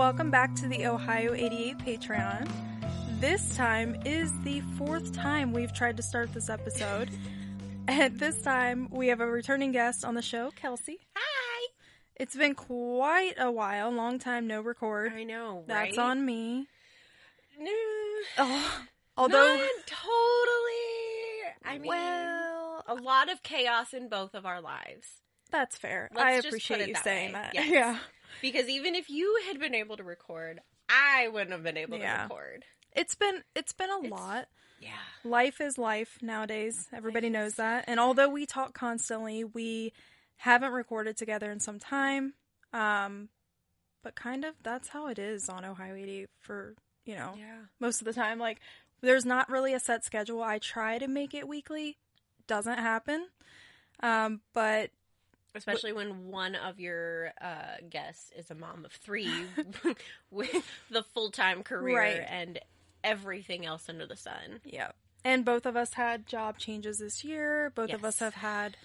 Welcome back to the Ohio 88 Patreon. This time is the fourth time we've tried to start this episode. and this time we have a returning guest on the show, Kelsey. Hi. It's been quite a while, long time no record. I know, That's right? on me. No, Oh, although not totally. I mean, well, a lot of chaos in both of our lives. that's fair. Let's I appreciate you that saying way. that. Yes. Yeah. Because even if you had been able to record, I wouldn't have been able Yeah. to record. It's been it's been a It's- lot. Yeah. Life is life nowadays. Everybody Life knows is- that. And although we talk constantly, we haven't recorded together in some time. Um, but kind of that's how it is on Ohio 80 for, you know, Yeah. most of the time. Like, there's not really a set schedule. I try to make it weekly, doesn't happen. Um, but Especially when one of your uh, guests is a mom of three with the full time career Right. and everything else under the sun. Yeah. And both of us had job changes this year. Both of us have had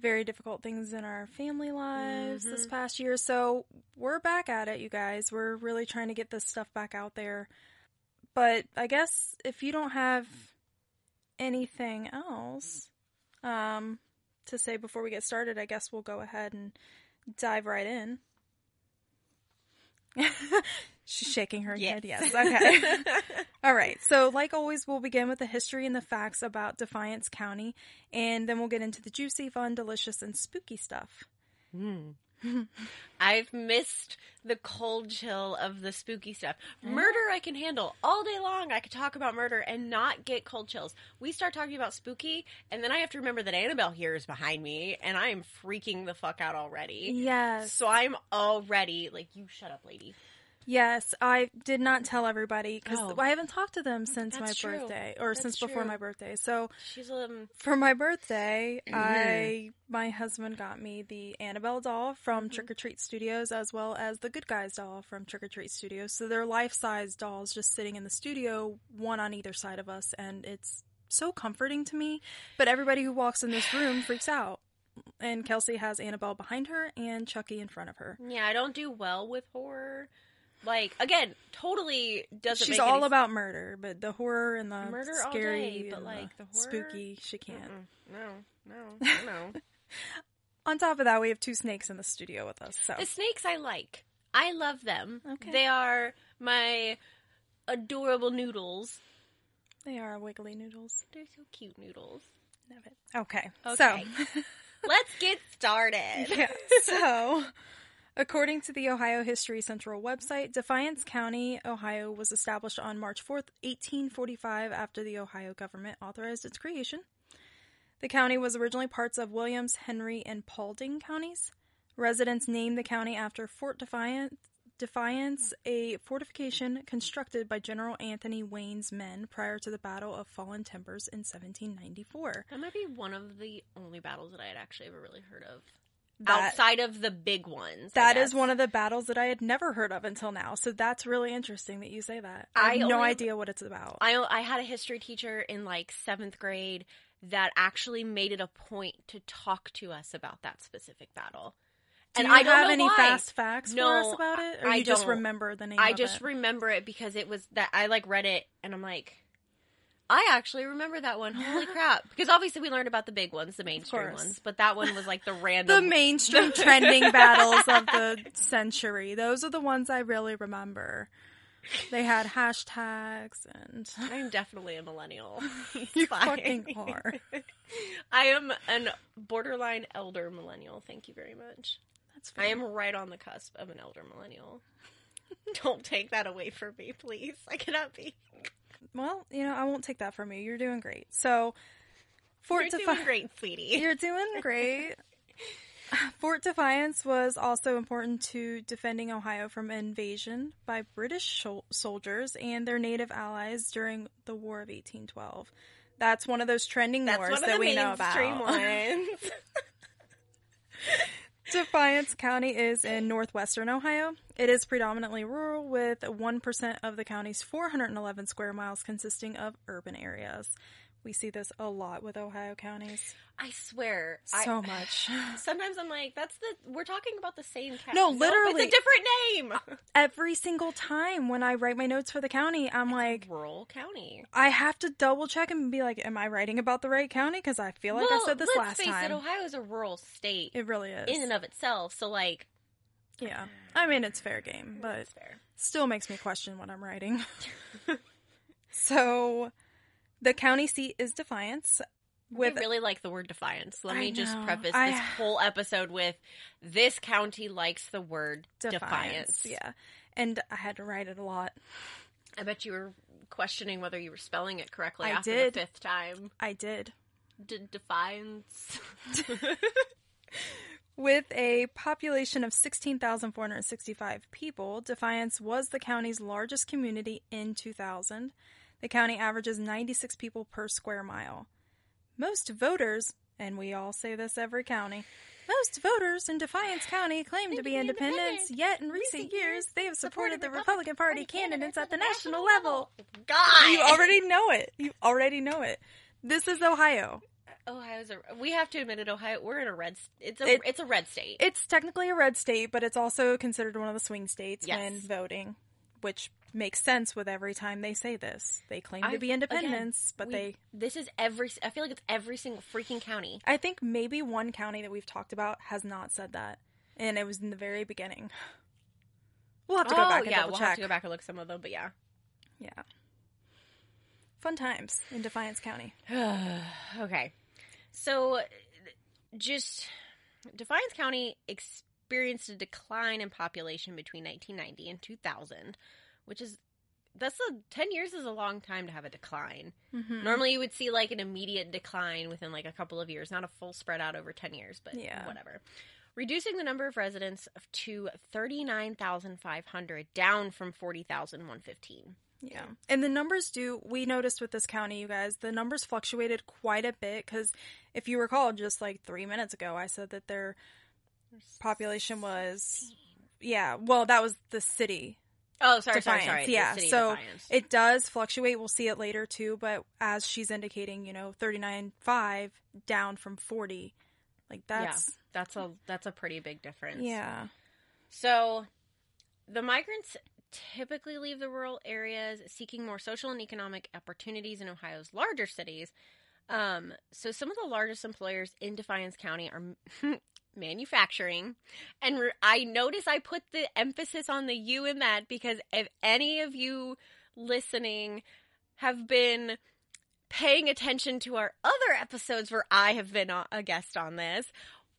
very difficult things in our family lives this Mhm. past year. So we're back at it, you guys. We're really trying to get this stuff back out there. But I guess if you don't have anything else um, to say before we get started, I guess we'll go ahead and dive right in. She's shaking her head. Yes. Okay. All right. So, like always, we'll begin with the history and the facts about Defiance County, and then we'll get into the juicy, fun, delicious, and spooky stuff. Hmm. I've missed the cold chill of the spooky stuff. Mm. Murder I can handle all day long. I could talk about murder and not get cold chills. We start talking about spooky, and then I have to remember that Annabelle here is behind me, and I am freaking the fuck out already. Yes. So I'm already like, you shut up, lady. Yes. I did not tell everybody because Oh. I haven't talked to them since my true. birthday or That's since before my birthday. So, She's um. for my birthday, Mm-hmm. I my husband got me the Annabelle doll from Mm-hmm. Trick or Treat Studios as well as the Good Guys doll from Trick or Treat Studios. So they're life-size dolls just sitting in the studio, one on either side of us, and it's so comforting to me. But everybody who walks in this room freaks out. And Kelsey has Annabelle behind her and Chucky in front of her. Yeah, I don't do well with horror. Like again, totally doesn't. She's make all any about murder, but the horror and the Murder all scary, day, but, and like, the horror? spooky, she can't. Mm-mm. No, no, no. On top of that, we have two snakes in the studio with us. So The snakes I like. I love them. Okay. They are my adorable noodles. they are wiggly noodles. They're so cute noodles. Love it. Okay. Okay. So, Let's get started. yeah. So, according to the Ohio History Central website, Defiance County, Ohio was established on March 4th, 1845, after the Ohio government authorized its creation. The county was originally parts of Williams, Henry, and Paulding counties. Residents named the county after Fort Defiance, Defiance, a fortification constructed by General Anthony Wayne's men prior to the Battle of Fallen Timbers in 1794. That might be one of the only battles that I had actually ever really heard of. That- Outside of the big ones. That is one of the battles that I had never heard of until now. So that's really interesting that you say that. I, I have no idea what it's about. I I had a history teacher in like seventh grade that actually made it a point to talk to us about that specific battle. Do and you I don't have any why. fast facts for us about it, or I you just don't. remember the name? I just it? remember it because it was that I like read it and I'm like, I actually remember that one. Holy crap! Because obviously we learned about the big ones, the mainstream ones, but that one was like the random, the mainstream trending battles of the century. Those are the ones I really remember. They had hashtags and I'm definitely a millennial. You fucking are. I am an borderline elder millennial. Thank you very much. That's fine. I am right on the cusp of an elder millennial. Don't take that away from me, please. I cannot be. Well, you know, I won't take that from you. You're doing great. So, Fort You're Defi- doing great, sweetie. You're doing great. Fort Defiance was also important to defending Ohio from invasion by British soldiers and their native allies during the War of 1812. That's one of those trending That's wars one of that the we know about. Defiance County is in northwestern Ohio. It is predominantly rural, with 1% of the county's 411 square miles consisting of urban areas. We see this a lot with Ohio counties. I swear, I, So much. Sometimes I'm like, that's the we're talking about the same county. No, Nope, literally. it's a different name. Uh, every single time when I write my notes for the county, I'm like, Rural county. I have to double check and be like, am I writing about the right county? Because I feel like I said this let's last face time. it, Ohio is a rural state It really is. in and of itself. So like, yeah. I mean, it's fair game, but it's fair. still makes me question what I'm writing. so, the county seat is Defiance. With I really like the word defiance. Let I me just know. preface I- this whole episode with this county likes the word Defiance, defiance. yeah, and I had to write it a lot. I bet you were questioning whether you were spelling it correctly I after did. the fifth time. I did. D- defiance. With a population of 16,465 people, Defiance was the county's largest community in 2000. The county averages 96 people per square mile. Most voters, and we all say this every county, most voters in Defiance County claim to be independents, yet in recent years they have supported the Republican Party candidates at the national level. God, You already know it. You already know it. This is Ohio. Ohio's a. We have to admit it. Ohio, we're in a red. It's a. It- it's a red state. It's technically a red state, but it's also considered one of the swing states Yes. when voting, which makes sense with every time they say this. They claim to I've- be independents, again, but we- they. This is every. I feel like it's every single freaking county. I think maybe one county that we've talked about has not said that, and it was in the very beginning. We'll have to go oh back and yeah, double we'll check. have to go back and look at some of them. But yeah. Yeah. Fun times in Defiance County. okay. So, just Defiance County experienced a decline in population between 1990 and 2000, which is that's a 10 years is a long time to have a decline. Mm-hmm. Normally, you would see like an immediate decline within like a couple of years, not a full spread out over 10 years, but Yeah. whatever. Reducing the number of residents to 39,500, down from 40,115. Yeah. And the numbers do, we noticed with this county, you guys, the numbers fluctuated quite a bit because if you recall, just like three minutes ago, I said that their population was, yeah, well, that was the city. Oh, sorry, Defiance, sorry, sorry. yeah. So it does fluctuate. We'll see it later too, but as she's indicating, you know, thirty nine five down from 40. Like that's, That's a that's a pretty big difference. yeah. So, the migrants typically leave the rural areas seeking more social and economic opportunities in Ohio's larger cities. Um, so, some of the largest employers in Defiance County are manufacturing. And re- I notice I put the emphasis on the you in that because if any of you listening have been paying attention to our other episodes where I have been a a guest on this,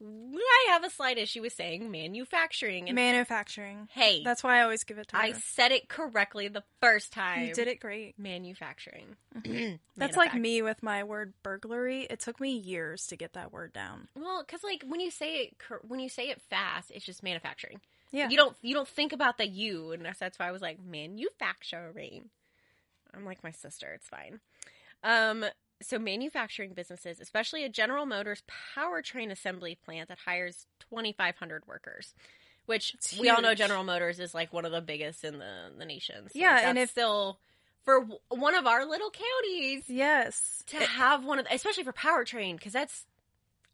I have a slight issue with saying manufacturing. And Manufacturing. hey, That's why I always give it to I her. said it correctly the first time. You did it great. Manufacturing. That's like me with my word burglary. It took me years to get that word down. Well, because like when you say it, when you say it fast, it's just manufacturing. Yeah. You don't you don't think about the you, and that's, that's why I was like manufacturing. I'm like my sister. It's fine. Um. So manufacturing businesses, especially a General Motors powertrain assembly plant that hires 2,500 workers, which It's we all know. General Motors is like one of the biggest in the the nation. So Yeah, and if- still for one of our little counties Yes. to have one of, the, especially for powertrain, because that's,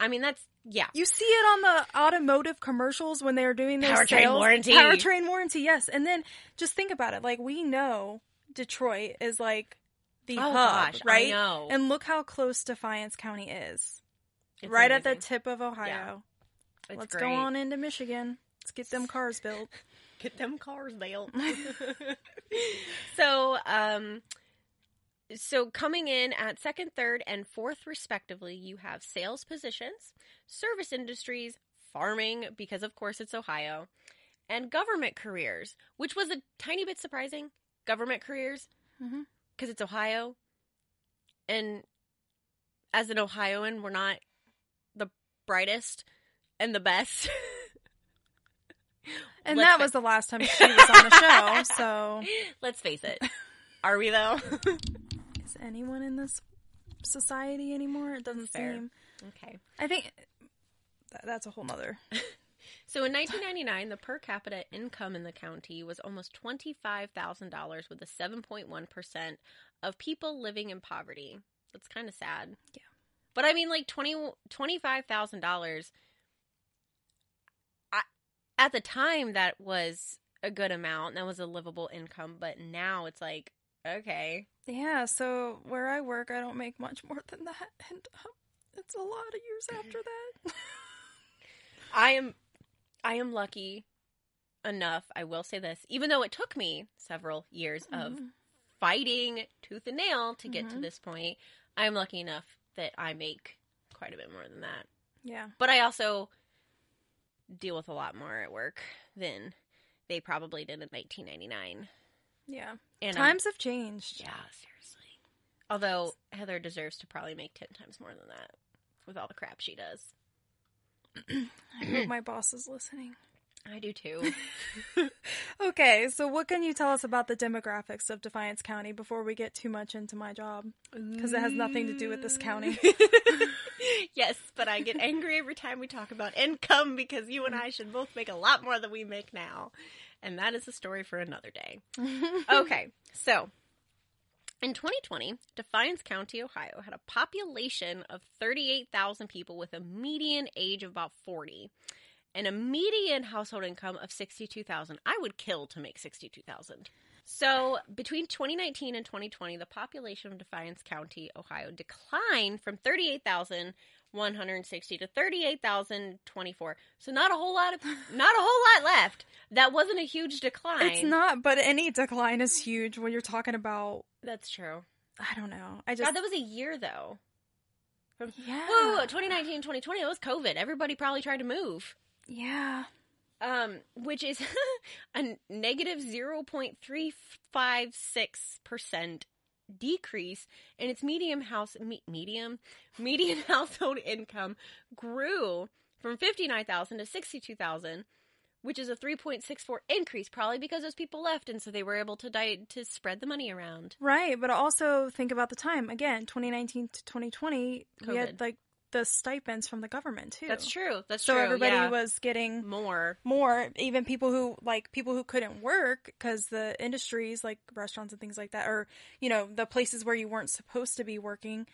I mean, that's yeah. You see it on the automotive commercials when they're doing their Powertrain sales. warranty. Powertrain warranty, yes. And then just think about it. Like we know Detroit is like the Oh, hub, gosh, I right? know. And look how close Defiance County is. It's right at the tip of Ohio. It's Let's great. go on into Michigan. Let's get them cars built. Get them cars built. so, um, so coming in at second, third, and fourth, respectively, you have sales positions, service industries, farming, because of course it's Ohio, and government careers, which was a tiny bit surprising. Government careers, Mhm. Because it's Ohio, and as an Ohioan, we're not the brightest and the best. And Let's that fa- was the last time she was on the show. So, Let's face it. Are we though? is anyone in this society anymore? It doesn't Fair. seem. okay. I think th- that's a whole nother. So in 1999, the per capita income in the county was almost $25,000 with a 7.1% of people living in poverty. That's kind of sad. Yeah. But I mean like 20 $25,000 I- at the time that was a good amount. That was a livable income, but now it's like okay. Yeah, so where I work, I don't make much more than that, and um, it's a lot of years after that. I am I am lucky enough, I will say this, even though it took me several years of Mhm. fighting tooth and nail to get to Mhm. this point, I am lucky enough that I make quite a bit more than that. yeah, But I also deal with a lot more at work than they probably did in 1999. yeah. And I'm- Times have changed. yeah, seriously. Although Heather deserves to probably make 10 times more than that with all the crap she does. I hope my boss is listening. I do too. Okay, so what can you tell us about the demographics of Defiance County before we get too much into my job? Because it has nothing to do with this county. yes, but I get angry every time we talk about income because you and I should both make a lot more than we make now. And that is a story for another day. Okay, so in 2020, Defiance County, Ohio had a population of 38,000 people with a median age of about 40 and a median household income of 62,000. I would kill to make 62,000. So, between 2019 and 2020, the population of Defiance County, Ohio declined from 38,160 to 38,024. So not a whole lot of not a whole lot left. That wasn't a huge decline. It's not, but any decline is huge when you're talking about. That's true. I don't know. I just God, that was a year though. From yeah, Whoa, 2019, 2020, it was COVID. Everybody probably tried to move. yeah. Um, which is a negative 0.356% decrease and its medium house me, medium median household income grew from 59,000 to 62,000 which is a 3.64 increase probably because those people left and so they were able to die to spread the money around Right, but also think about the time again, 2019 to 2020. We had like the stipends from the government too. that's true. That's so true. So everybody yeah. was getting more. more even people who like people who couldn't work because the industries like restaurants and things like that or you know the places where you weren't supposed to be working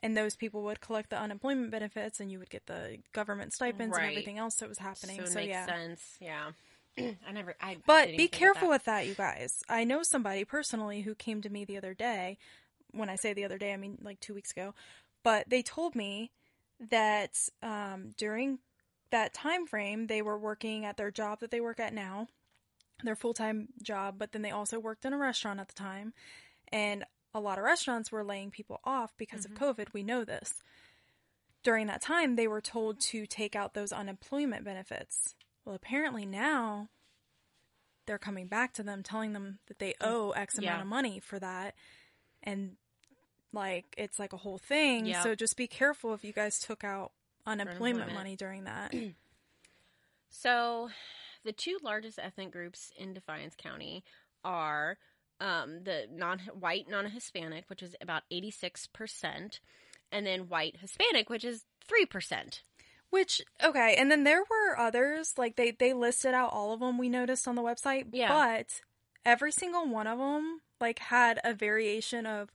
and those people would collect the unemployment benefits and you would get the government stipends Right. and everything else that was happening. So so, makes yeah. sense. Yeah. I never i but be careful that. with that you guys. I know somebody personally who came to me the other day. When i say the other day i mean like two weeks ago. But they told me that um, during that time frame they were working at their job that they work at now their full-time job but then they also worked in a restaurant at the time. And a lot of restaurants were laying people off because of covid. We know this. During that time they were told to take out those unemployment benefits. Well apparently now they're coming back to them telling them that they owe x amount Yeah. of money for that. And like it's like a whole thing Yeah. so just be careful if you guys took out unemployment, unemployment. money during that So, the two largest ethnic groups in Defiance County are um, the non-white, non-Hispanic, which is about eighty-six percent, and then white Hispanic, which is three percent. Which okay, and then there were others like they they listed out all of them we noticed on the website, Yeah. but every single one of them like had a variation of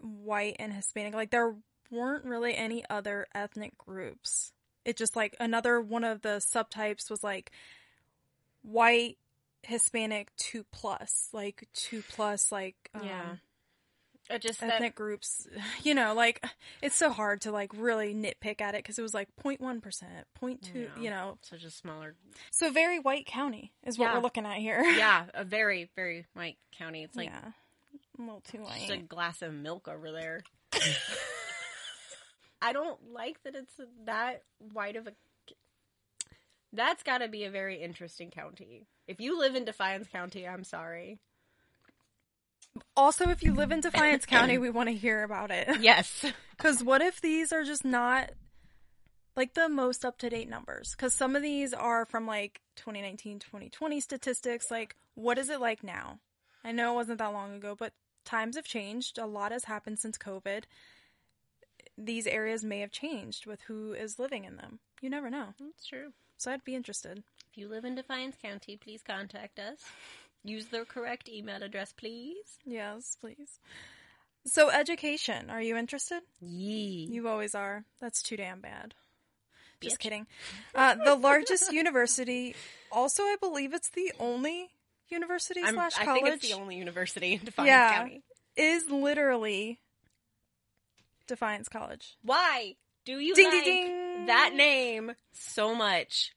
white and Hispanic. Like there weren't really any other ethnic groups. It just like another one of the subtypes was like white, Hispanic, two plus, like two plus, like um, Yeah. I just that, ethnic groups. You know, like it's so hard to like really nitpick at it because it was like 0.1 percent, 0.2, Yeah. You know, such a smaller. so very white county is what Yeah. we're looking at here. Yeah, a very very white county. It's like yeah, a little too just a glass of milk over there. I don't like that it's that white of a. That's got to be a very interesting county. If you live in Defiance County, I'm sorry. Also, if you live in Defiance County, we want to hear about it. Yes. Because what if these are just not like the most up to date numbers? Because some of these are from like 2019, 2020 statistics. Like, what is it like now? I know it wasn't that long ago, but times have changed. A lot has happened since COVID. These areas may have changed with who is living in them. You never know. That's true. So I'd be interested. If you live in Defiance County, please contact us. Use the correct email address, please. Yes, please. So, education. Are you interested? Yee. You always are. That's too damn bad. Just Bitch. kidding. Uh, the largest university, also, I believe it's the only university I'm- slash I think it's the only university in Defiance Yeah. County. is literally Defiance College. Why do you Ding, ding, like ding. that name so much?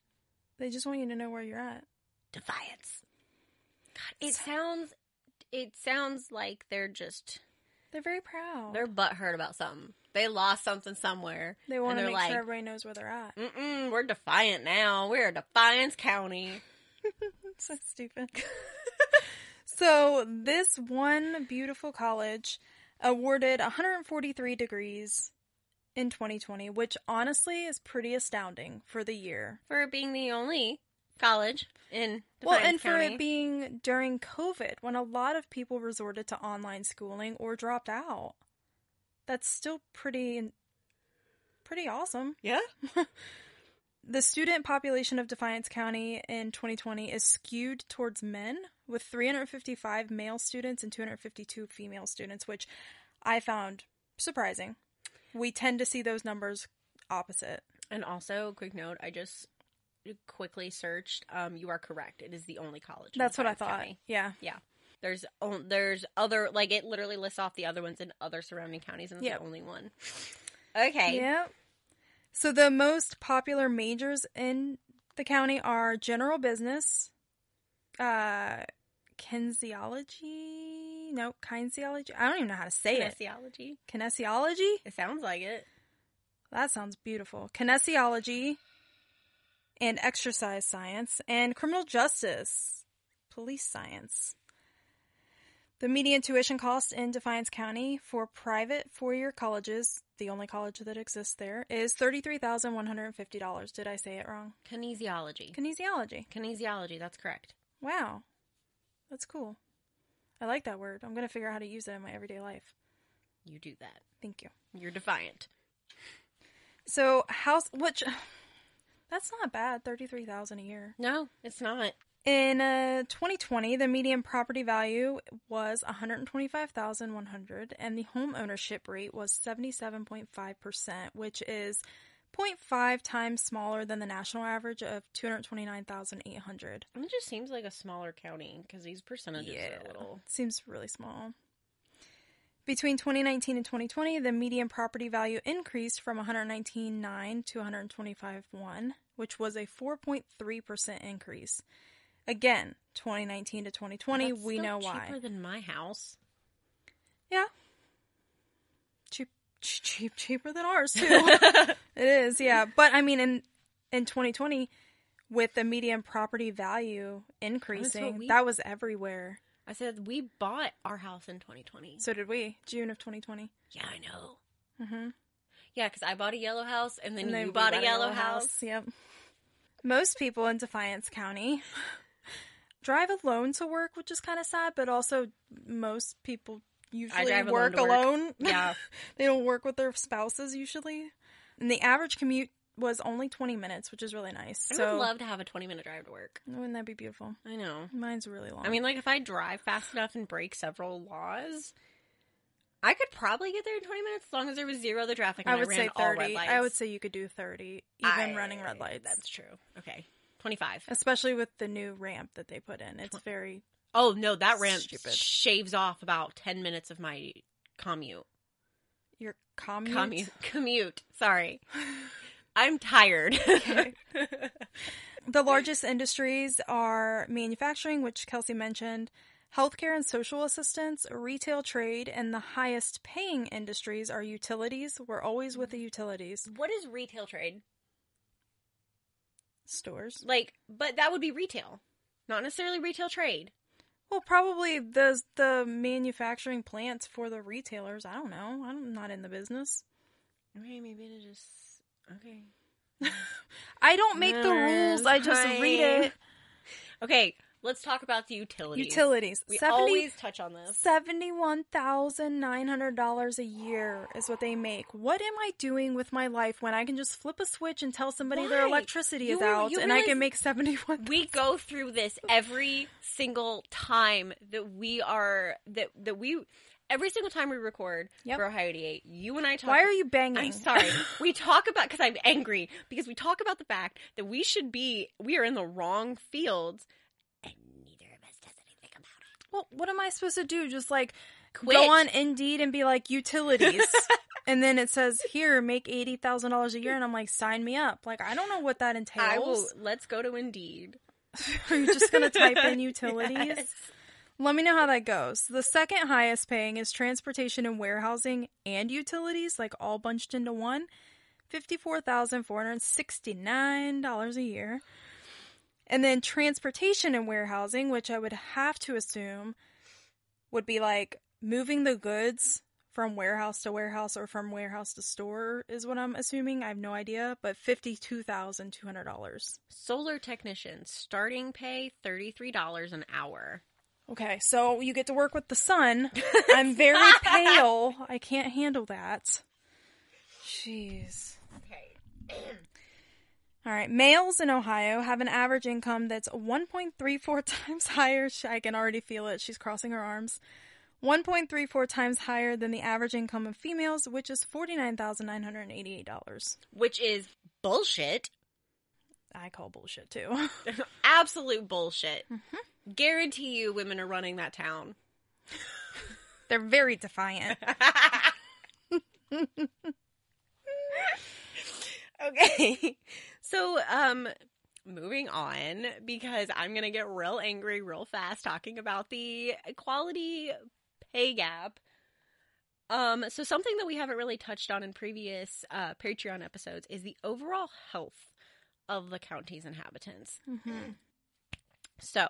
They just want you to know where you're at. Defiance. God, it sounds. It sounds like they're just They're very proud. they're butthurt about something. They lost something somewhere. they want to make like, sure everybody knows where they're at. Mm-mm, we're defiant now. We're Defiance County. so stupid. so this one beautiful college awarded 143 degrees in 2020, which honestly is pretty astounding for the year. For it being the only college in well, Defiance and for it being during COVID, when a lot of people resorted to online schooling or dropped out, that's still pretty, pretty awesome. yeah. The student population of Defiance County in 2020 is skewed towards men, with 355 male students and 252 female students, which I found surprising. We tend to see those numbers opposite. And also, quick note, I just quickly searched. Um, you are correct. It is the only college. That's what I thought. County. Yeah. Yeah. There's on- there's other like it literally lists off the other ones in other surrounding counties, and it's Yeah. the only one. Okay. Yeah. So the most popular majors in the county are general business, uh, kinesiology, no, kinesiology. I don't even know how to say it. Kinesiology. Kinesiology? It sounds like it. That sounds beautiful. Kinesiology and exercise science and criminal justice, police science. The median tuition cost in Defiance County for private four year colleges, the only college that exists there, is $33,150. Did I say it wrong? Kinesiology. Kinesiology. Kinesiology. That's correct. Wow. That's cool. I like that word. I'm going to figure out how to use it in my everyday life. You do that. Thank you. You're defiant. So, house, which, that's not bad, 33000 a year. No, it's not. In uh, 2020, the median property value was 125,100 and the home ownership rate was 77.5%, which is 0.5 times smaller than the national average of 229,800. It just seems like a smaller county because these percentages are a little. Seems really small. Between 2019 and 2020, the median property value increased from 119.9 to 125.1, which was a 4.3% increase. Again, 2019 to 2020, That's we know why. Cheaper than my house. Yeah. Cheap, cheap, cheaper than ours too. it is, yeah. But I mean, in in 2020, with the median property value increasing, we- that was everywhere. I said we bought our house in 2020. So did we. June of 2020. Yeah, I know. Mm-hmm. Yeah, because I bought a yellow house and then And then you we bought a yellow, house. Yep. Most people in Defiance County drive alone to work, which is kind of sad, but also most people usually drive alone work work. alone. Yeah. they don't work with their spouses usually. And the average commute was only 20 minutes, which is really nice. I so would love to have a 20 minute drive to work. wouldn't that be beautiful? I know. Mine's really long. I mean, like, if I drive fast enough and break several laws, I could probably get there in 20 minutes as long as there was zero other traffic and I would ran say all red 30. I would say you could do 30, even I- running red lights. That's true. Okay. 25. Especially with the new ramp that they put in. It's very. Oh, no, that ramp Stupid. shaves off about 10 minutes of my commute. Your commute. Commute. Commute. Sorry. I'm tired. Okay. The largest industries are manufacturing, which Kelsey mentioned, healthcare and social assistance, retail trade, and the highest paying industries are utilities. We're always with the utilities. what is retail trade? Stores. Like, but that would be retail, not necessarily retail trade. Well, probably the the manufacturing plants for the retailers. I don't know. I'm not in the business. Okay, maybe to just. Okay. I don't make the rules. I just read it. Okay, let's talk about the utilities. Utilities. We 70 always touch on this. Seventy-one thousand nine hundred dollars a year is what they make. What am I doing with my life when I can just flip a switch and tell somebody their electricity You is out and I can make seventy-one? We go through this every single time that we are that that we every single time we record Yep. for Ohio 88. You and I talk. Why are you banging? I'm sorry. we talk about because I'm angry because we talk about the fact that we should be we are in the wrong fields, and neither of us does anything about it. Well, what am I supposed to do? Just like Quit. go on Indeed and be like utilities, and then it says here make eighty thousand dollars a year, and I'm like sign me up. Like I don't know what that entails. I will. Let's go to Indeed. Are you just gonna type in utilities? Yes. Let me know how that goes. The second highest paying is transportation and warehousing and utilities, like all bunched into one. $54,469 a year. And then transportation and warehousing, which I would have to assume would be like moving the goods from warehouse to warehouse or from warehouse to store, is what I'm assuming. I have no idea, but $52,200. Solar technician starting pay thirty three dollars an hour. Okay, so you get to work with the sun. I'm very pale. I can't handle that. Jeez. Okay. All right, males in Ohio have an average income that's 1.34 times higher. I can already feel it. She's crossing her arms. 1.34 times higher than the average income of females, which is $49,988. Which is bullshit. I call bullshit too. Absolute bullshit. Mm-hmm. Guarantee you women are running that town. They're very defiant. okay. So, um, moving on because I'm going to get real angry real fast talking about the equality pay gap. Um, so something that we haven't really touched on in previous uh, Patreon episodes is the overall health of the county's inhabitants. Mhm. So,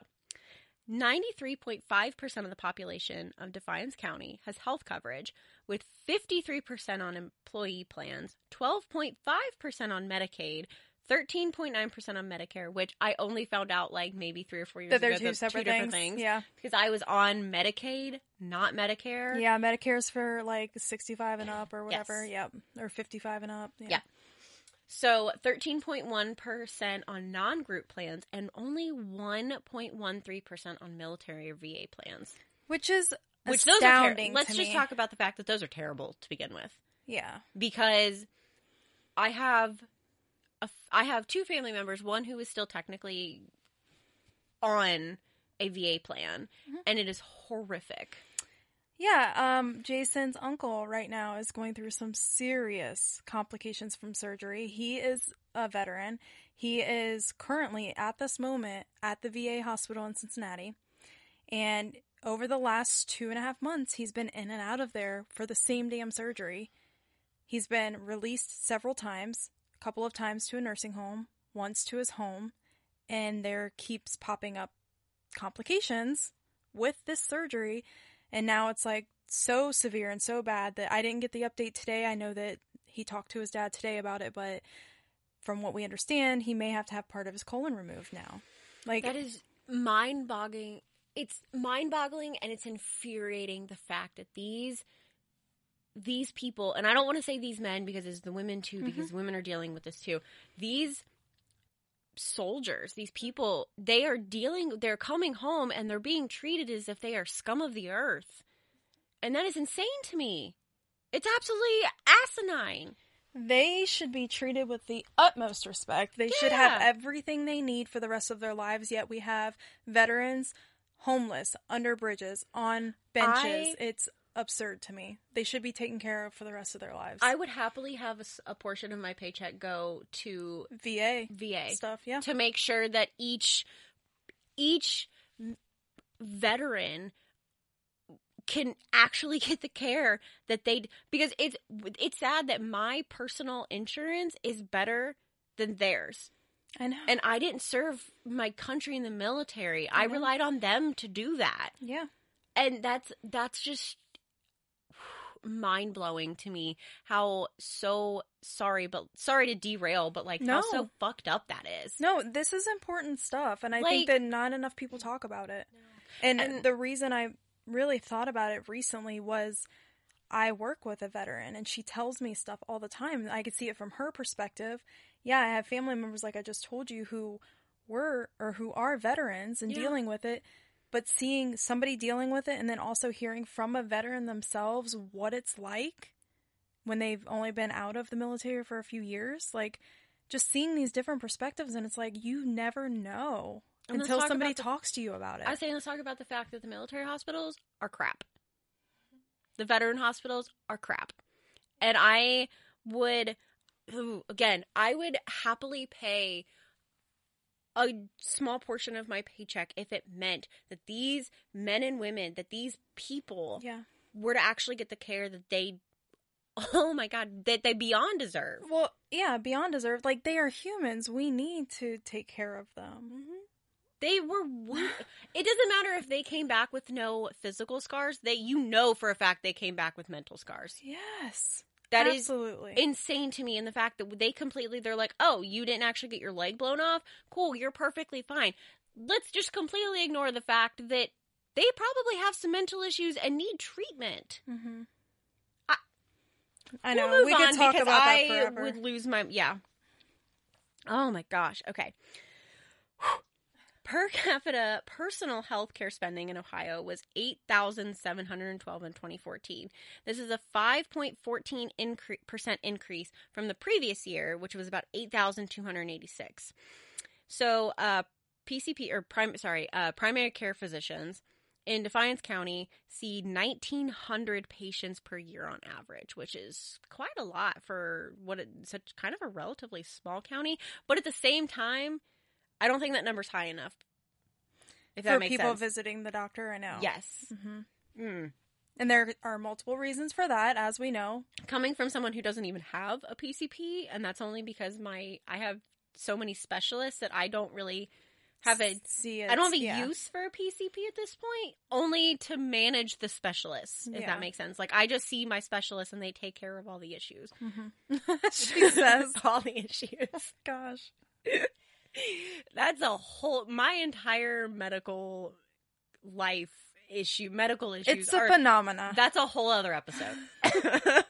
93.5% of the population of Defiance County has health coverage, with 53% on employee plans, 12.5% on Medicaid, 13.9% on Medicare, which I only found out like maybe three or four years That they're two separate different things. things. Yeah. Because I was on Medicaid, not Medicare. Yeah, Medicare's for like 65 and up or whatever. Yes. Yep. Or 55 and up. Yeah. So 13.1% on non group plans and only 1.13% on military or VA plans. Which is Which those are ter- Let's just me. talk about the fact that those are terrible to begin with. Yeah. Because I have I have two family members, one who is still technically on a VA plan, Mm-hmm. and it is horrific. Yeah, um, Jason's uncle right now is going through some serious complications from surgery. He is a veteran. He is currently at this moment at the VA hospital in Cincinnati. And over the last two and a half months, he's been in and out of there for the same damn surgery. He's been released several times, couple of times to a nursing home, once to his home, and there keeps popping up complications with this surgery. And now it's like so severe and so bad that I didn't get the update today. I know that he talked to his dad today about it, but from what we understand, he may have to have part of his colon removed now. Like That is mind boggling. It's mind boggling and it's infuriating the fact that these these people, and I don't want to say these men because it's the women too, Mm-hmm. because women are dealing with this too. These soldiers, these people, they are dealing, they're coming home and they're being treated as if they are scum of the earth. And that is insane to me. It's absolutely asinine. They should be treated with the utmost respect. They should have everything they need for the rest of their lives, yet we have veterans homeless under bridges on benches. I- it's absurd to me. They should be taken care of for the rest of their lives. I would happily have a portion of my paycheck go to VA VA stuff, yeah. to make sure that each each veteran can actually get the care that they because it's it's sad that my personal insurance is better than theirs I know. and I didn't serve my country in the military. I know. relied on them to do that. yeah. And that's that's just mind blowing to me how so sorry but sorry to derail but like how so fucked up that is. No, this is important stuff, and I Like- think that not enough people talk about it. And, And- the reason I really thought about it recently was I work with a veteran, and she tells me stuff all the time. I could see it from her perspective. Yeah, I have family members, like I just told you, who were or who are veterans and Yeah. dealing with it. But seeing somebody dealing with it, and then also hearing from a veteran themselves what it's like when they've only been out of the military for a few years, like just seeing these different perspectives, and it's like you never know And until talk somebody the- talks to you about it. I say let's talk about the fact that the military hospitals are crap. The veteran hospitals are crap. And I would again, I would happily pay a small portion of my paycheck if it meant that these men and women, that these people yeah. were to actually get the care that they oh my god, that they beyond deserve. Well, yeah, beyond deserved. Like they are humans. We need to take care of them. Mm-hmm. They were. It doesn't matter if they came back with no physical scars. They, you know, for a fact they came back with mental scars. Yes. That is absolutely insane to me. And the fact that they completely, they're like, oh, you didn't actually get your leg blown off. Cool, you're perfectly fine. Let's just completely ignore the fact that they probably have some mental issues and need treatment. hmm I- I know We'll we could talk about I that forever. would lose my yeah. Oh my gosh. Okay. Per capita personal health care spending in Ohio was 8,712 in 2014. This is a 5.14 incre- percent increase from the previous year, which was about 8,286. So, uh, PCP or prim- sorry, uh, primary care physicians in Defiance County see 1,900 patients per year on average, which is quite a lot for what it, such kind of a relatively small county. But at the same time, I don't think that number's high enough. If that for makes people sense. visiting the doctor. I know. Yes. hmm Mm. And there are multiple reasons for that, as we know. Coming from someone who doesn't even have a PCP, and that's only because my I have so many specialists that I don't really have a See, I don't have a yeah. use for a PCP at this point, only to manage the specialists, if Yeah. that makes sense. Like I just see my specialists and they take care of all the issues. she says, all the issues. "Gosh, That's a whole my entire medical life issue, medical issues it's a are phenomena." that's a whole other episode.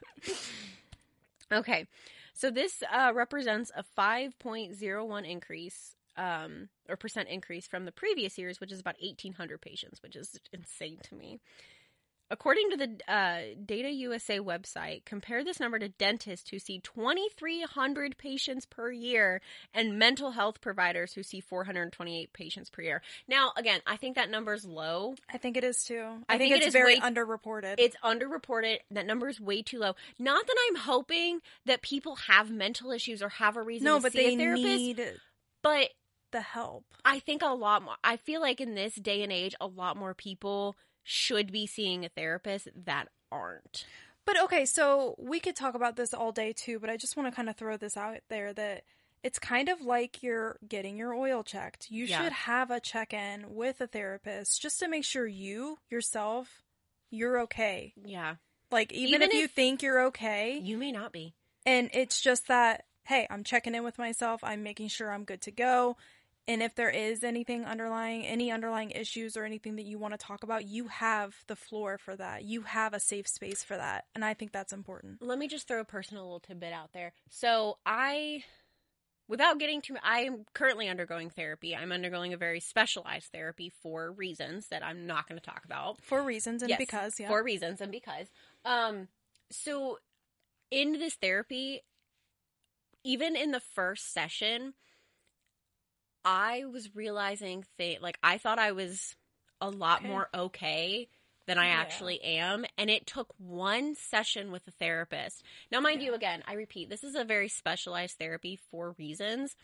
okay. So this uh, represents a 5.01 increase um, or percent increase from the previous years, which is about 1,800 patients, which is insane to me. According to the uh, Data USA website, compare this number to dentists who see 2,300 patients per year and mental health providers who see 428 patients per year. Now, again, I think that number's low. I think it is too. I I, think, think it it's is very way- underreported. It's underreported. That number is way too low. Not that I'm hoping that people have mental issues or have a reason no, to but see they a therapist, need but the help. I think a lot more. I feel like in this day and age, a lot more people should be seeing a therapist that aren't. But okay, so we could talk about this all day too, but I just want to kind of throw this out there that it's kind of like you're getting your oil checked. You Yeah. should have a check in with a therapist just to make sure you yourself you're okay. Yeah, Like even, Even if, you think you're okay you may not be. and it's just that hey, I'm checking in with myself, I'm making sure I'm good to go. And if there is anything underlying, any underlying issues or anything that you want to talk about, you have the floor for that. You have a safe space for that. And I think that's important. Let me just throw a personal little tidbit out there. So I, without getting too, I'm currently undergoing therapy. I'm undergoing a very specialized therapy for reasons that I'm not going to talk about. For reasons and Yes, because, yeah. For reasons and because. Um, so in this therapy, even in the first session, I was realizing th- like I thought I was a lot Okay. more okay than I Yeah. actually am, and it took one session with a therapist. Now, mind you, again, I repeat, this is a very specialized therapy for reasons,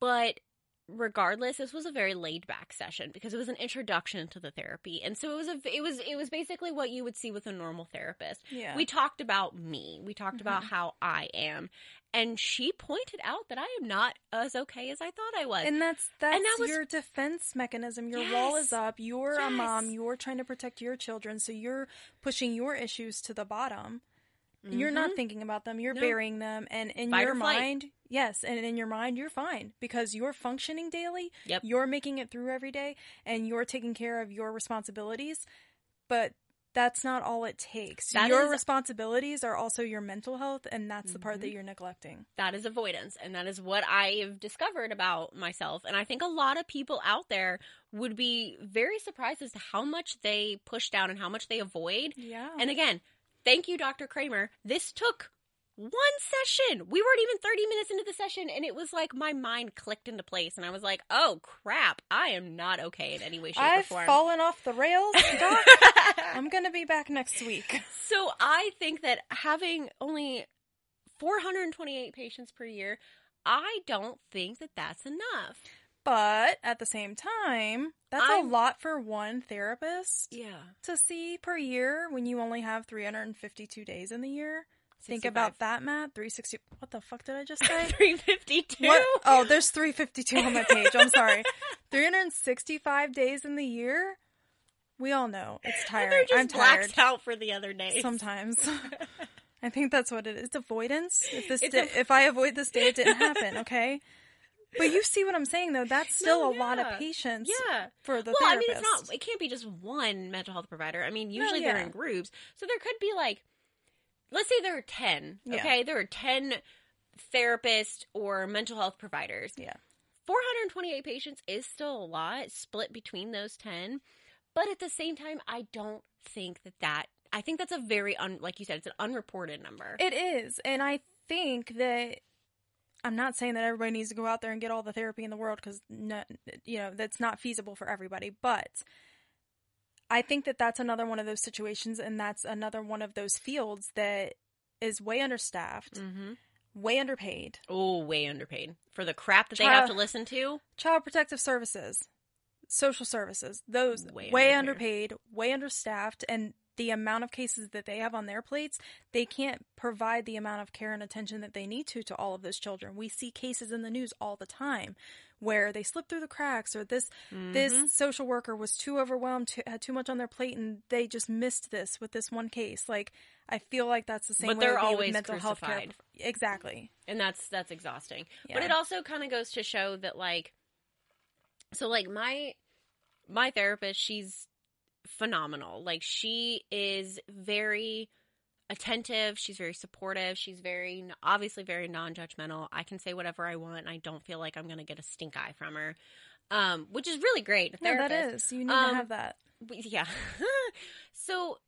but regardless this was a very laid back session because it was an introduction to the therapy and so it was a it was it was basically what you would see with a normal therapist yeah. we talked about me we talked about Mhm. how i am and she pointed out that i am not as okay as i thought i was and that's that's that was- your defense mechanism. Your wall is up. You're a mom. You're trying to protect your children, so you're pushing your issues to the bottom. You're not Mhm. thinking about them. You're No. burying them, and in Fight your mind, yes, and in your mind, you're fine because you're functioning daily. Yep. You're making it through every day, and you're taking care of your responsibilities. But that's not all it takes. That your is- responsibilities are also your mental health, and that's the part that Mhm. you're neglecting. that is avoidance and that is what i have discovered about myself and i think a lot of people out there would be very surprised as to how much they push down and how much they avoid Yeah. And again, thank you, Dr. Kramer. This took one session. We weren't even 30 minutes into the session, and it was like my mind clicked into place, and I was like, oh crap, I am not okay in any way, shape, I've or form. fallen off the rails, Doc. I'm gonna be back next week. so I think that having only 428 patients per year, I don't think that that's enough. But at the same time, that's I'm- a lot for one therapist Yeah. to see per year when you only have 352 days in the year. Think about that, Matt. 360. What the fuck did I just say? 352. What? Oh, there's 352 on my page. I'm sorry. 365 days in the year. We all know it's tiring. I'm tired out for the other day. sometimes. I think that's what it is. It's avoidance. If this di- av- if I avoid this day, it didn't happen. Okay. But you see what I'm saying, though. That's still No, a lot of patients. Yeah. for the well, I mean, it's not. It can't be just one mental health provider. I mean, usually yeah. they're in groups, so there could be like, let's say there are ten. Yeah. Okay, there are ten therapists or mental health providers. Yeah. 428 patients is still a lot split between those 10, but at the same time, I don't think that that. I think that's a very un, like you said, it's an unreported number. It is, and I think that I'm not saying that everybody needs to go out there and get all the therapy in the world because no, you know that's not feasible for everybody. But I think that that's another one of those situations, and that's another one of those fields that is way understaffed, mm-hmm. way underpaid. Oh, way underpaid for the crap that they have to listen to. Child protective services, social services, those Way way, underpaid, way understaffed, and the amount of cases that they have on their plates, they can't provide the amount of care and attention that they need to to all of those children. We see cases in the news all the time where they slip through the cracks or this Mhm. this social worker was too overwhelmed, too, had too much on their plate and they just missed this with this one case. Like I feel like that's the same But way they're always mental health care. Exactly. and that's that's exhausting but it also kind of goes to show that like so like my my therapist she's phenomenal like she is very attentive she's very supportive she's very obviously very non-judgmental i can say whatever i want and i don't feel like i'm going to get a stink eye from her um which is really great No, that is. You need Um, to have that. Yeah. so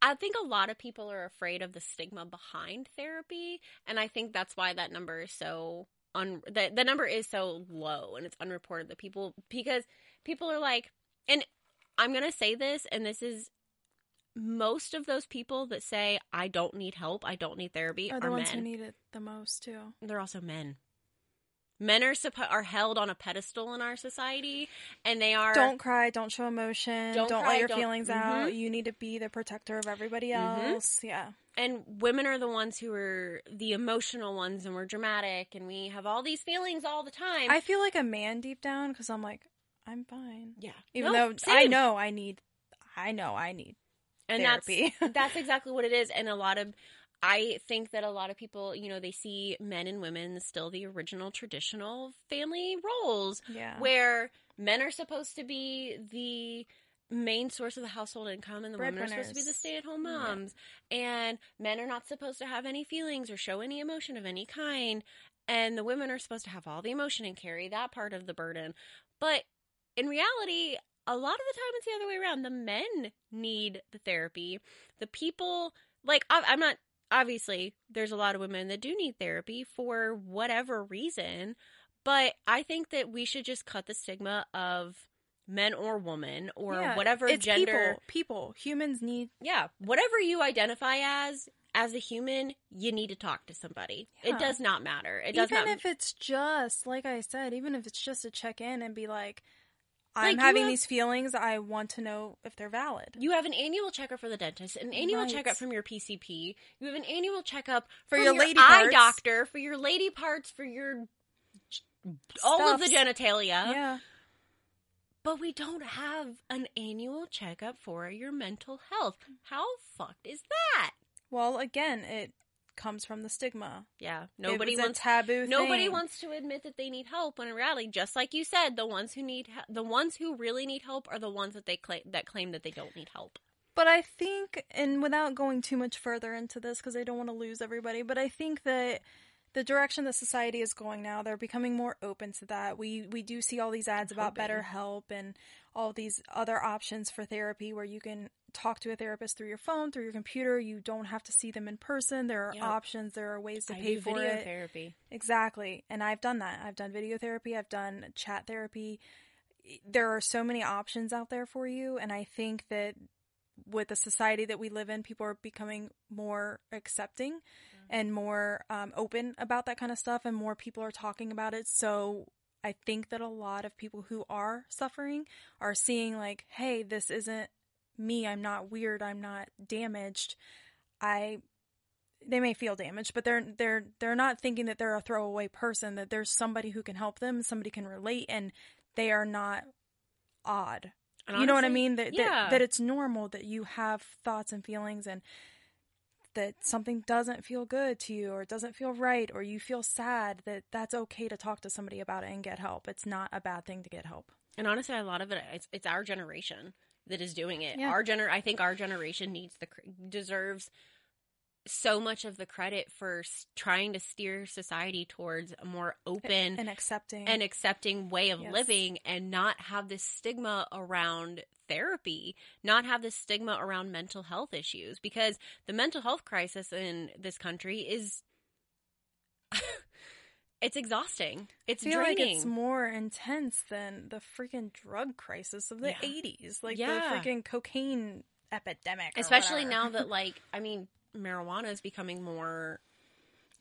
I think a lot of people are afraid of the stigma behind therapy, and I think that's why that number is so un the, the number is so low and it's unreported that people because people are like and I'm going to say this and this is most of those people that say I don't need help, I don't need therapy Are are, the ones men. who need it the most too. They're also men. Men are suppo- are held on a pedestal in our society, and they are Don't cry, don't show emotion, Don't don't, cry, let your don't- feelings Mhm. out. You need to be the protector of everybody Mhm. else. Yeah. and women are the ones who are the emotional ones and we're dramatic and we have all these feelings all the time I feel like a man deep down because I'm like, I'm fine. yeah Even No, though I know I need, I know I need and therapy. that's that's exactly what it is and a lot of I think that a lot of people, you know, they see men and women still the original traditional family roles Yeah. where men are supposed to be the main source of the household income and the women are supposed to be the stay-at-home Yeah. moms and men are not supposed to have any feelings or show any emotion of any kind and the women are supposed to have all the emotion and carry that part of the burden but in reality a lot of the time it's the other way around the men need the therapy the people like i'm not obviously there's a lot of women that do need therapy for whatever reason but i think that we should just cut the stigma of men or woman or Yeah, whatever it's gender People, people, humans need. yeah whatever you identify as as a human you need to talk to somebody Yeah. it does not matter it does even not Even if it's just like I said, even if it's just to check in and be like, I'm Like, having have- these feelings. I want to know if they're valid. you have an annual checkup for the dentist, an annual Right. checkup from your PCP. You have an annual checkup For from your lady eye parts. doctor, for your lady parts, for your all of the genitalia. Yeah. But we don't have an annual checkup for your mental health. How fucked is that? Well, again, it comes from the stigma. Yeah, nobody wants taboo. Nobody thing. wants to admit that they need help when in reality, just like you said, the ones who need the ones who really need help are the ones that they claim that claim that they don't need help. But I think, and without going too much further into this, because I don't want to lose everybody, but I think that the direction that society is going now, they're becoming more open to that. We we do see all these ads about hoping. BetterHelp and all these other options for therapy where you can talk to a therapist through your phone, through your computer. You don't have to see them in person. There are Yep. options. There are ways to I pay for video it. therapy. Exactly. And I've done that. I've done video therapy, I've done chat therapy. There are so many options out there for you. And I think that with the society that we live in, people are becoming more accepting and more um, open about that kind of stuff, and more people are talking about it. So I think that a lot of people who are suffering are seeing, like, hey, this isn't me. I'm not weird. I'm not damaged. I they may feel damaged, but they're they're they're not thinking that they're a throwaway person. That there's somebody who can help them, somebody can relate, and they are not odd. And you know what I mean? That, yeah. that that it's normal that you have thoughts and feelings, and that something doesn't feel good to you, or it doesn't feel right, or you feel sad. That that's okay to talk to somebody about it and get help. It's not a bad thing to get help. And honestly, a lot of it it's, it's our generation that is doing it. Yeah. Our gener I think our generation needs the cr- deserves so much of the credit for s- trying to steer society towards a more open and accepting and accepting way of Yes. living and not have this stigma around therapy, not have this stigma around mental health issues because the mental health crisis in this country is it's exhausting. It's I feel draining. like it's more intense than the freaking drug crisis of the Yeah. 80s, like Yeah. the freaking cocaine epidemic. Especially whatever. now that like I mean marijuana is becoming more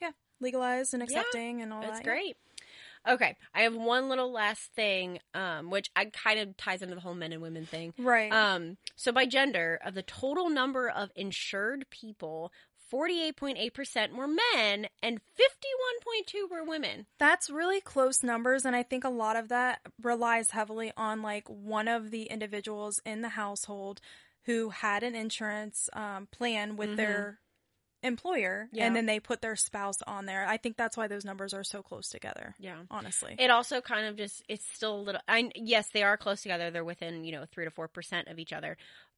yeah, legalized and Yeah, accepting and all That's that. great. Okay, I have one little last thing, um, which I kind of ties into the whole men and women thing. Right. Um, so by gender, of the total number of insured people, forty-eight point eight percent were men and fifty-one point two were women. That's really close numbers, and I think a lot of that relies heavily on like one of the individuals in the household who had an insurance um, plan with Mhm. their employer, Yeah. and then they put their spouse on there. I think that's why those numbers are so close together. Yeah. Honestly, It also kind of just it's still a little. I yes, they are close together. They're within you know three to four percent of each other,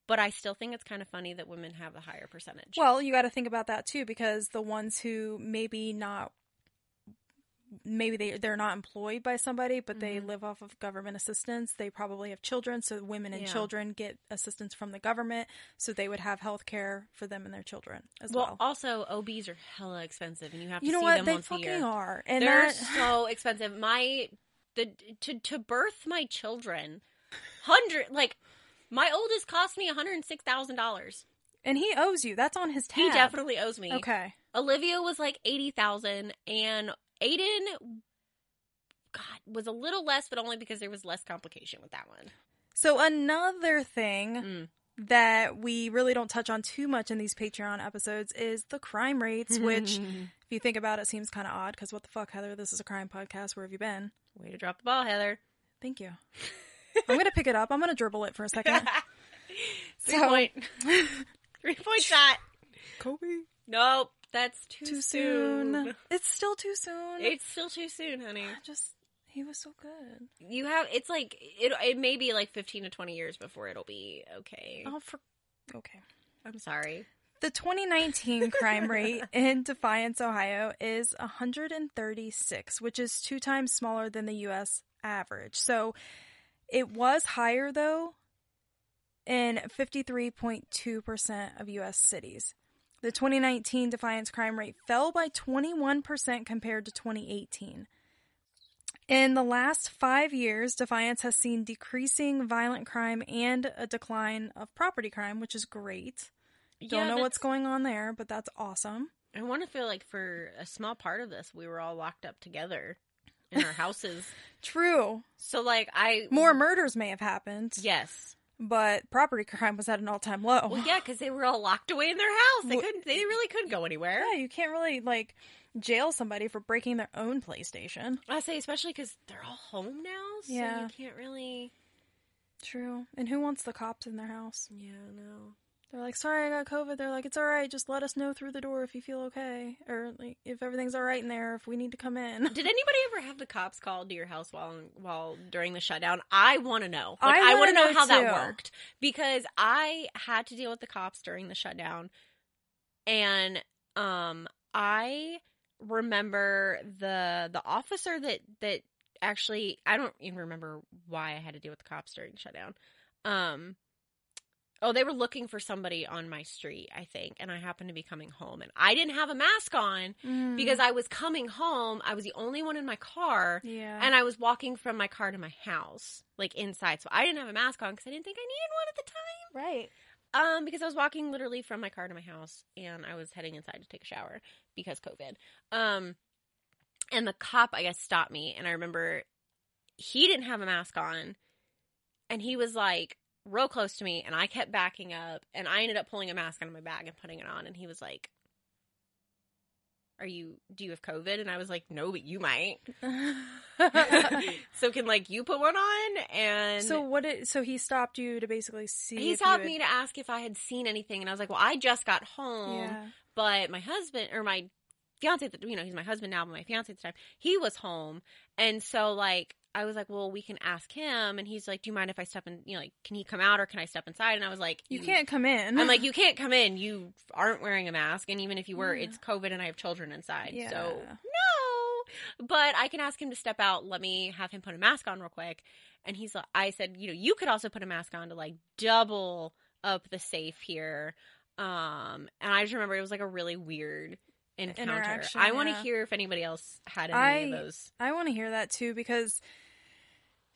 but I still think it's kind of funny that women have the higher percentage. Well, you got to think about that too, because the ones who maybe not, maybe they they're not employed by somebody, but they Mhm. live off of government assistance. They probably have children, so women and Yeah. children get assistance from the government, so they would have health care for them and their children as well, well. also OBs are hella expensive, and you have to you know see what? them They once a year. fucking are, and They're that so expensive. My the to to birth my children, hundred like my oldest cost me one hundred and six thousand dollars. and he owes you. That's on his tab. He definitely owes me. okay. Olivia was like eighty thousand, and Aiden, God, was a little less, but only because there was less complication with that one. So another thing Mm. that we really don't touch on too much in these Patreon episodes is the crime rates, which, if you think about it, seems kind of odd. Because what the fuck, Heather? This is a crime podcast. Where have you been? way to drop the ball, Heather. Thank you. I'm gonna pick it up. I'm gonna dribble it for a second. Three So- point, three point shot. Kobe. Nope. That's too, too soon. soon. It's still too soon. It's still too soon, honey. just he was so good. You have it's like it. It may be like fifteen to twenty years before it'll be okay. Oh, for okay. I'm sorry. The 2019 crime rate in Defiance, Ohio is 136, which is two times smaller than the U.S. average. So it was higher, though, in 53.2% of U.S. cities. The 2019 Defiance crime rate fell by 21% compared to 2018. In the last five years, Defiance has seen decreasing violent crime and a decline of property crime, which is great. Don't Yeah, know what's going on there, but that's awesome. I want to feel like for a small part of this, we were all locked up together in our houses. True. so like I More murders may have happened, Yes. but property crime was at an all-time low. Well, yeah, because they were all locked away in their house. They Well- couldn't. They really couldn't go anywhere. Yeah, you can't really like jail somebody for breaking their own PlayStation. I say especially because they're all home now. So Yeah. you can't really. True. And who wants the cops in their house? Yeah, no. They're like, "Sorry, I got COVID." They're like, "It's all right. Just let us know through the door if you feel okay, or like if everything's all right in there. If we need to come in." Did anybody ever have the cops called to your house while while during the shutdown? I want to know. I Like, I, want to know know how that worked because I had to deal with the cops during the shutdown, and um, I remember the the officer that that actually I don't even remember why I had to deal with the cops during the shutdown. Um. Oh, they were looking for somebody on my street, I think, and I happened to be coming home, and I didn't have a mask on, Mm. because I was coming home. I was the only one in my car, yeah, and I was walking from my car to my house, like inside. So I didn't have a mask on because I didn't think I needed one at the time. right. Um, because I was walking literally from my car to my house, and I was heading inside to take a shower because COVID. Um, and the cop, I guess, stopped me, and I remember he didn't have a mask on, and he was like real close to me, and I kept backing up, and I ended up pulling a mask out of my bag and putting it on, and he was like. Are you do you have COVID? And I was like, no, but you might. so can like you put one on and so what? It, so he stopped you to basically see. he stopped me to ask if I had seen anything, and I was like, "Well, I just got home, Yeah. but my husband or my fiance, the- you know, he's my husband now, but my fiance at the time, he was home, and so like I was like, well, we can ask him, and he's like, do you mind if I step in? You know, like, can he come out or can I step inside? And I was like, You can't come in. I'm like, you can't come in. You aren't wearing a mask, and even if you were, Yeah. it's COVID, and I have children inside, Yeah. so no. But I can ask him to step out. Let me have him put a mask on real quick. And he's like, I said, you know, you could also put a mask on to like double up the safe here. Um, and I just remember it was like a really weird encounter. Interaction, I want to yeah. hear if anybody else had any I- of those. I want to hear that too because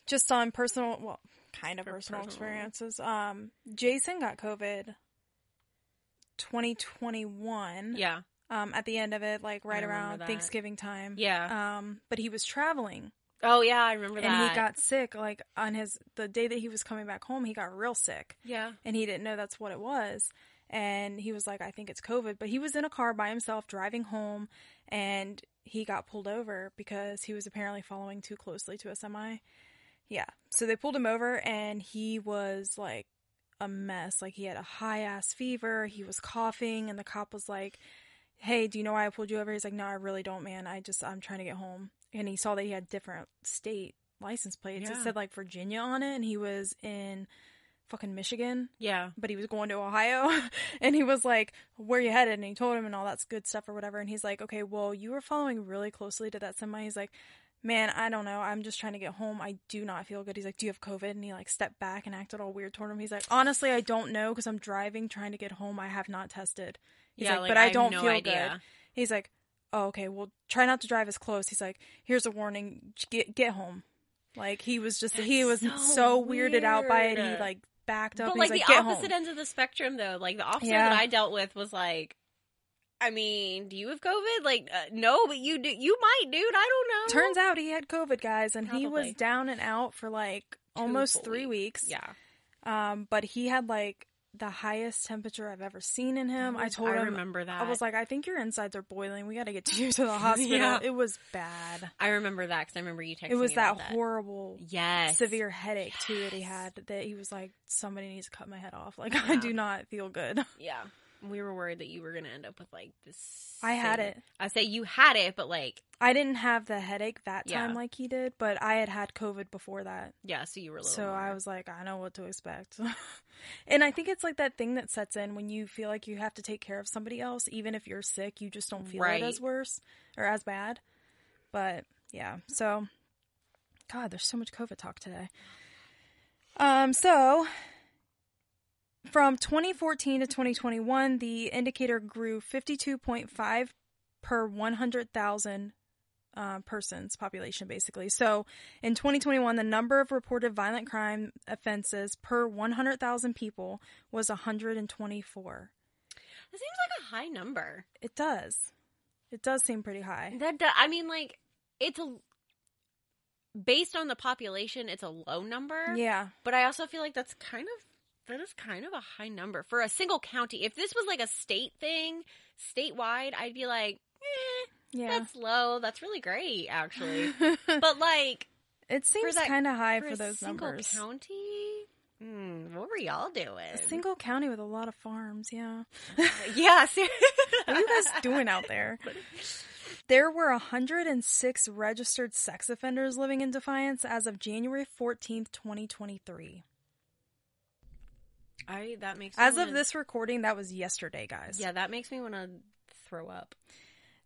just on personal, well, kind of personal, personal. experiences. Um, Jason got COVID 2021. Yeah, Um, at the end of it, like right around that. Thanksgiving time. yeah. Um, but he was traveling oh yeah, I remember that. and he got sick. Like on his the day that he was coming back home, he got real sick. yeah. and he didn't know that's what it was. And he was like, I think it's COVID. But he was in a car by himself driving home and he got pulled over because he was apparently following too closely to a semi. Yeah. So they pulled him over and he was like a mess. Like he had a high ass fever. He was coughing and the cop was like, Hey, do you know why I pulled you over? He's like, No, I really don't, man. I just, I'm trying to get home. And he saw that he had different state license plates. It said like Virginia on it and he was in fucking Michigan Yeah. but he was going to Ohio and he was like, Where you headed? And he told him and all that's good stuff or whatever. And he's like, Okay, well, you were following really closely to that semi. He's like, Man, I don't know. I'm just trying to get home. I do not feel good. He's like, Do you have COVID? And he like stepped back and acted all weird toward him. He's like, Honestly, I don't know because I'm driving trying to get home. I have not tested. He's yeah, like, But I, have don't no feel idea. good. He's like, Oh, okay. Well, try not to drive as close. He's like, Here's a warning. Get get home. Like he was just he was so, so weirded out by it. He like backed up. But like the like, opposite ends of the spectrum, though, like the officer Yeah. that I dealt with was like, I mean, do you have COVID? Like, uh, no, but you do. You might, dude. I don't know. Turns out he had COVID, guys, and he was down and out for like almost full three weeks. Yeah, Um, but he had like the highest temperature I've ever seen in him. That I told I him, remember that. I was like, I think your insides are boiling. We got to get you to the hospital. Yeah. It was bad. I remember that because I remember you texting. It was that about horrible, Yes, severe headache too that he had. That he was like, somebody needs to cut my head off. Like I do not feel good. Yeah, We were worried that you were going to end up with like this. I had it. I say you had it, but like, I didn't have the headache that time Yeah. like he did, but I had had COVID before that. yeah, so you were a little. So I was like, I know what to expect. and I think it's like that thing that sets in when you feel like you have to take care of somebody else, even if you're sick, you just don't feel Right. it as worse or as bad. But yeah, so God, there's so much COVID talk today. Um, so from 2014 to 2021, the indicator grew 52.5 per 100,000 uh, persons population, basically. So in 2021, the number of reported violent crime offenses per 100,000 people was 124. That seems like a high number. It does. It does seem pretty high. That I mean, like it's a based on the population, it's a low number. Yeah. but I also feel like that's kind of that is kind of a high number for a single county. If this was like a state thing, statewide, I'd be like, eh, Yeah. that's low. That's really great, actually. but like it seems kind of high for, for, a those single numbers. county, hmm, what were y'all doing? A single county with a lot of farms, yeah. yeah, What are you guys doing out there? There were 106 registered sex offenders living in Defiance as of January 14th, 2023. I that makes As of wanna- this recording, that was yesterday, guys. Yeah, that makes me want to throw up.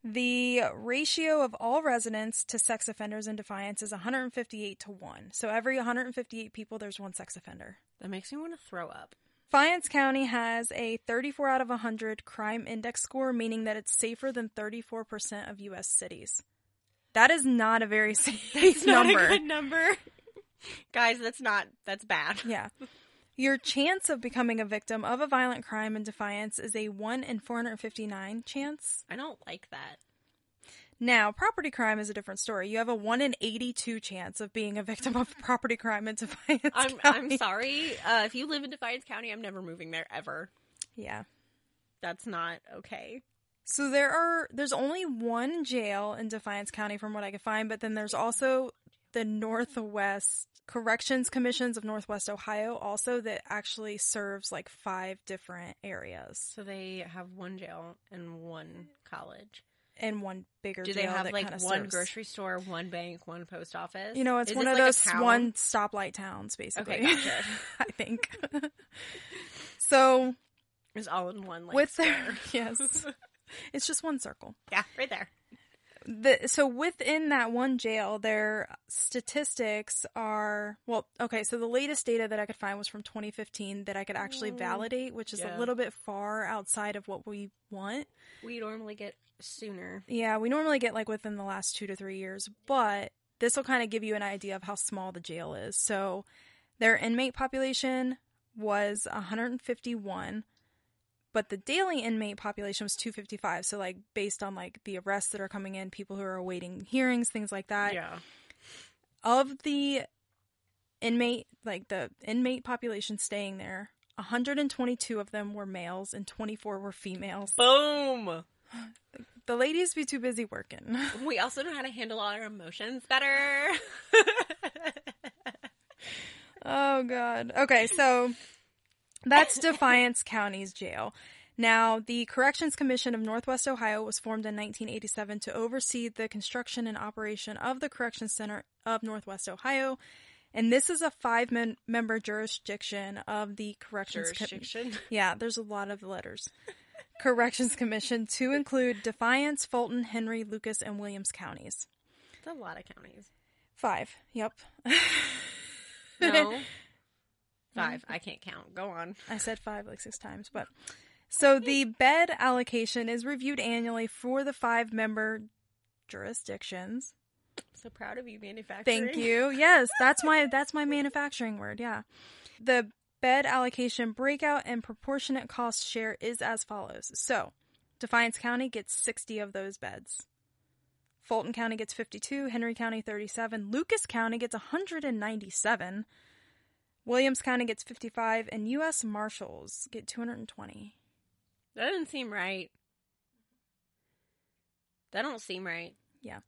The ratio of all residents to sex offenders in Defiance is 158 to 1. So every 158 people, there's one sex offender. That makes me want to throw up. Defiance County has a 34 out of 100 crime index score, meaning that it's safer than 34% of U.S. cities. That is not a very safe number. number. Guys, that's not that's bad. Yeah. Your chance of becoming a victim of a violent crime in Defiance is a 1 in 459 chance. I don't like that. Now, property crime is a different story. You have a 1 in 82 chance of being a victim of property crime in Defiance I'm County. I'm sorry. Uh, if you live in Defiance County, I'm never moving there ever. Yeah. That's not okay. So there are there's only one jail in Defiance County from what I could find, but then there's also the Northwest Corrections Commissions of Northwest Ohio also that actually serves like five different areas So they have one jail and one college. and one bigger Do jail they have like one serves- grocery store, one bank, one post office? You know, it's Is one this of like those one stoplight towns basically. Okay, gotcha. I think. so It's all in one. Like, with their yes. It's just one circle. yeah, right there. The so within that one jail their statistics are well okay so the latest data that i could find was from 2015 that i could actually Mm, validate which is yeah. a little bit far outside of what we want We normally get sooner. yeah we normally get like within the last two to three years but this will kind of give you an idea of how small the jail is so their inmate population was 151 but the daily inmate population was 255 so like based on like the arrests that are coming in people who are awaiting hearings things like that yeah. of the inmate like the inmate population staying there 122 of them were males and 24 were females Boom. the ladies be too busy working We also know how to handle all our emotions better. oh god okay so that's defiance county's jail now the corrections commission of northwest ohio was formed in 1987 to oversee the construction and operation of the corrections center of northwest ohio and this is a five men- member jurisdiction of the corrections Co- Jurisdiction. Yeah, there's a lot of letters. Corrections Commission to include Defiance, Fulton, Henry, Lucas, and Williams counties. It's a lot of counties. Five. Yep. No. Five. I can't count. Go on. I said five like six times, but so the bed allocation is reviewed annually for the five member jurisdictions. So proud of you, manufacturing. Thank you. Yes, that's my that's my manufacturing word. Yeah. The bed allocation breakout and proportionate cost share is as follows. So, Defiance County gets 60 of those beds. Fulton County gets 52, Henry County 37, Lucas County gets 197, Williams County gets 55, and US Marshals get 220. That doesn't seem right. That don't seem right. Yeah.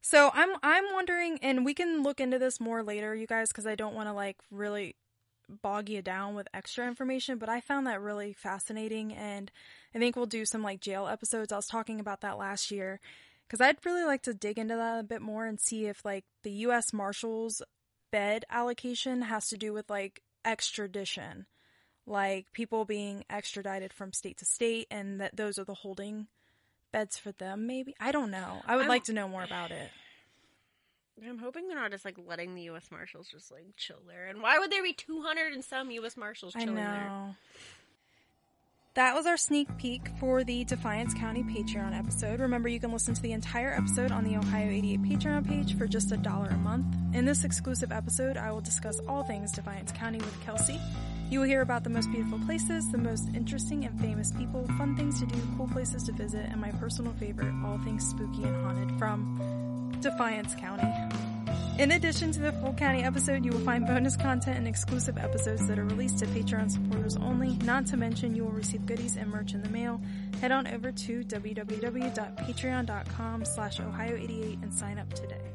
So I'm I'm wondering, and we can look into this more later, you guys, because I don't want to like really bog you down with extra information, but I found that really fascinating and I think we'll do some like jail episodes. I was talking about that last year because I'd really like to dig into that a bit more and see if like the US Marshals bed allocation has to do with like extradition. Like people being extradited from state to state and that those are the holding beds for them maybe. I don't know. I would I'm- like to know more about it. I'm hoping they're not just like letting the U.S. Marshals just like chill there. And why would there be 200 and some U.S. Marshals I chilling know. there? That was our sneak peek for the Defiance County Patreon episode. Remember, you can listen to the entire episode on the Ohio 88 Patreon page for just a dollar a month. In this exclusive episode, I will discuss all things Defiance County with Kelsey. You will hear about the most beautiful places, the most interesting and famous people, fun things to do, cool places to visit, and my personal favorite, all things spooky and haunted from Defiance County. In addition to the full county episode, you will find bonus content and exclusive episodes that are released to Patreon supporters only. Not to mention, you will receive goodies and merch in the mail. Head on over to www.patreon.com slash Ohio88 and sign up today.